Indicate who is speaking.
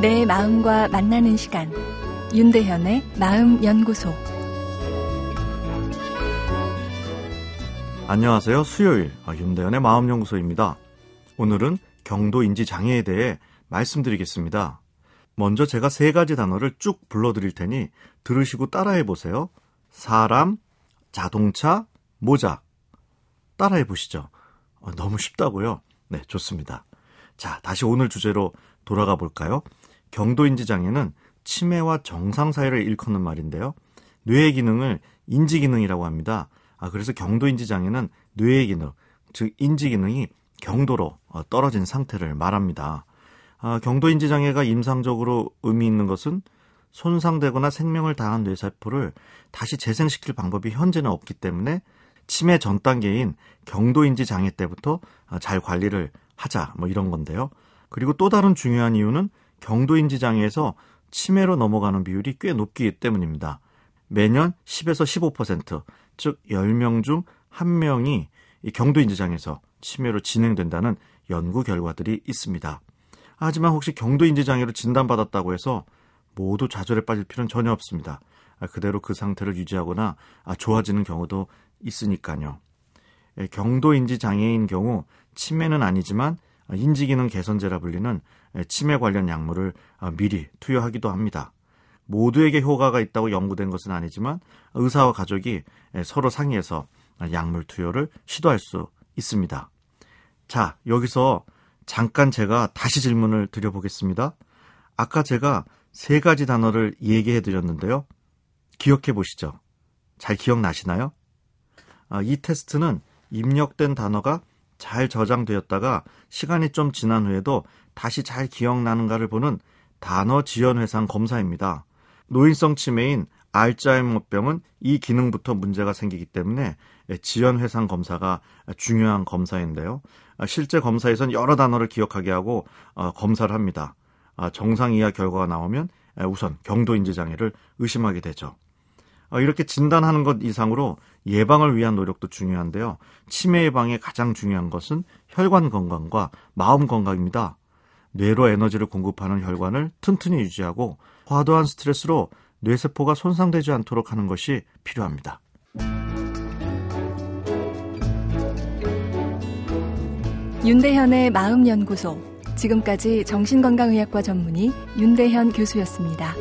Speaker 1: 내 마음과 만나는 시간 윤대현의 마음연구소
Speaker 2: 안녕하세요. 수요일 아, 윤대현의 마음연구소입니다. 오늘은 경도 인지 장애에 대해 말씀드리겠습니다. 먼저 제가 세 가지 단어를 쭉 불러드릴 테니 들으시고 따라해 보세요. 사람, 자동차, 모자. 따라해 보시죠. 어, 너무 쉽다고요? 네, 좋습니다. 자, 다시 오늘 주제로 돌아가 볼까요? 경도인지 장애는 치매와 정상 사이를 일컫는 말인데요. 뇌의 기능을 인지 기능이라고 합니다. 아, 그래서 경도인지 장애는 뇌의 기능, 즉 인지 기능이 경도로 어, 떨어진 상태를 말합니다. 아, 경도인지 장애가 임상적으로 의미 있는 것은 손상되거나 생명을 다한 뇌세포를 다시 재생시킬 방법이 현재는 없기 때문에 치매 전 단계인 경도인지 장애 때부터 어, 잘 관리를 하자 뭐 이런 건데요. 그리고 또 다른 중요한 이유는 경도인지 장애에서 치매로 넘어가는 비율이 꽤 높기 때문입니다. 매년 10에서 15%, 즉 10명 중 1명이 이 경도인지 장애에서 치매로 진행된다는 연구 결과들이 있습니다. 하지만 혹시 경도인지 장애로 진단받았다고 해서 모두 좌절에 빠질 필요는 전혀 없습니다. 아, 그대로 그 상태를 유지하거나 아, 좋아지는 경우도 있으니까요. 예, 경도인지 장애인 경우 치매는 아니지만 인지기능 개선제라 불리는 예, 치매 관련 약물을 아, 미리 투여하기도 합니다. 모두에게 효과가 있다고 연구된 것은 아니지만 의사와 가족이 예, 서로 상의해서 약물 투여를 시도할 수 있습니다. 자, 여기서 잠깐 제가 다시 질문을 드려보겠습니다. 아까 제가 세 가지 단어를 얘기해 드렸는데요. 기억해 보시죠. 잘 기억나시나요? 아, 이 테스트는 입력된 단어가 잘 저장되었다가 시간이 좀 지난 후에도 다시 잘 기억나는가를 보는 단어 지연 회상 검사입니다. 노인성 치매인 알츠하이머병은 이 기능부터 문제가 생기기 때문에 지연 회상 검사가 중요한 검사인데요. 실제 검사에선 여러 단어를 기억하게 하고 어, 검사를 합니다. 아, 정상 이하 결과가 나오면 우선 경도 인지 장애를 의심하게 되죠. 어, 이렇게 진단하는 것 이상으로 예방을 위한 노력도 중요한데요. 치매 예방에 가장 중요한 것은 혈관 건강과 마음 건강입니다. 뇌로 에너지를 공급하는 혈관을 튼튼히 유지하고 과도한 스트레스로 뇌세포가 손상되지 않도록 하는 것이 필요합니다.
Speaker 1: 윤대현의 마음연구소. 지금까지 정신건강의학과 전문의 윤대현 교수였습니다.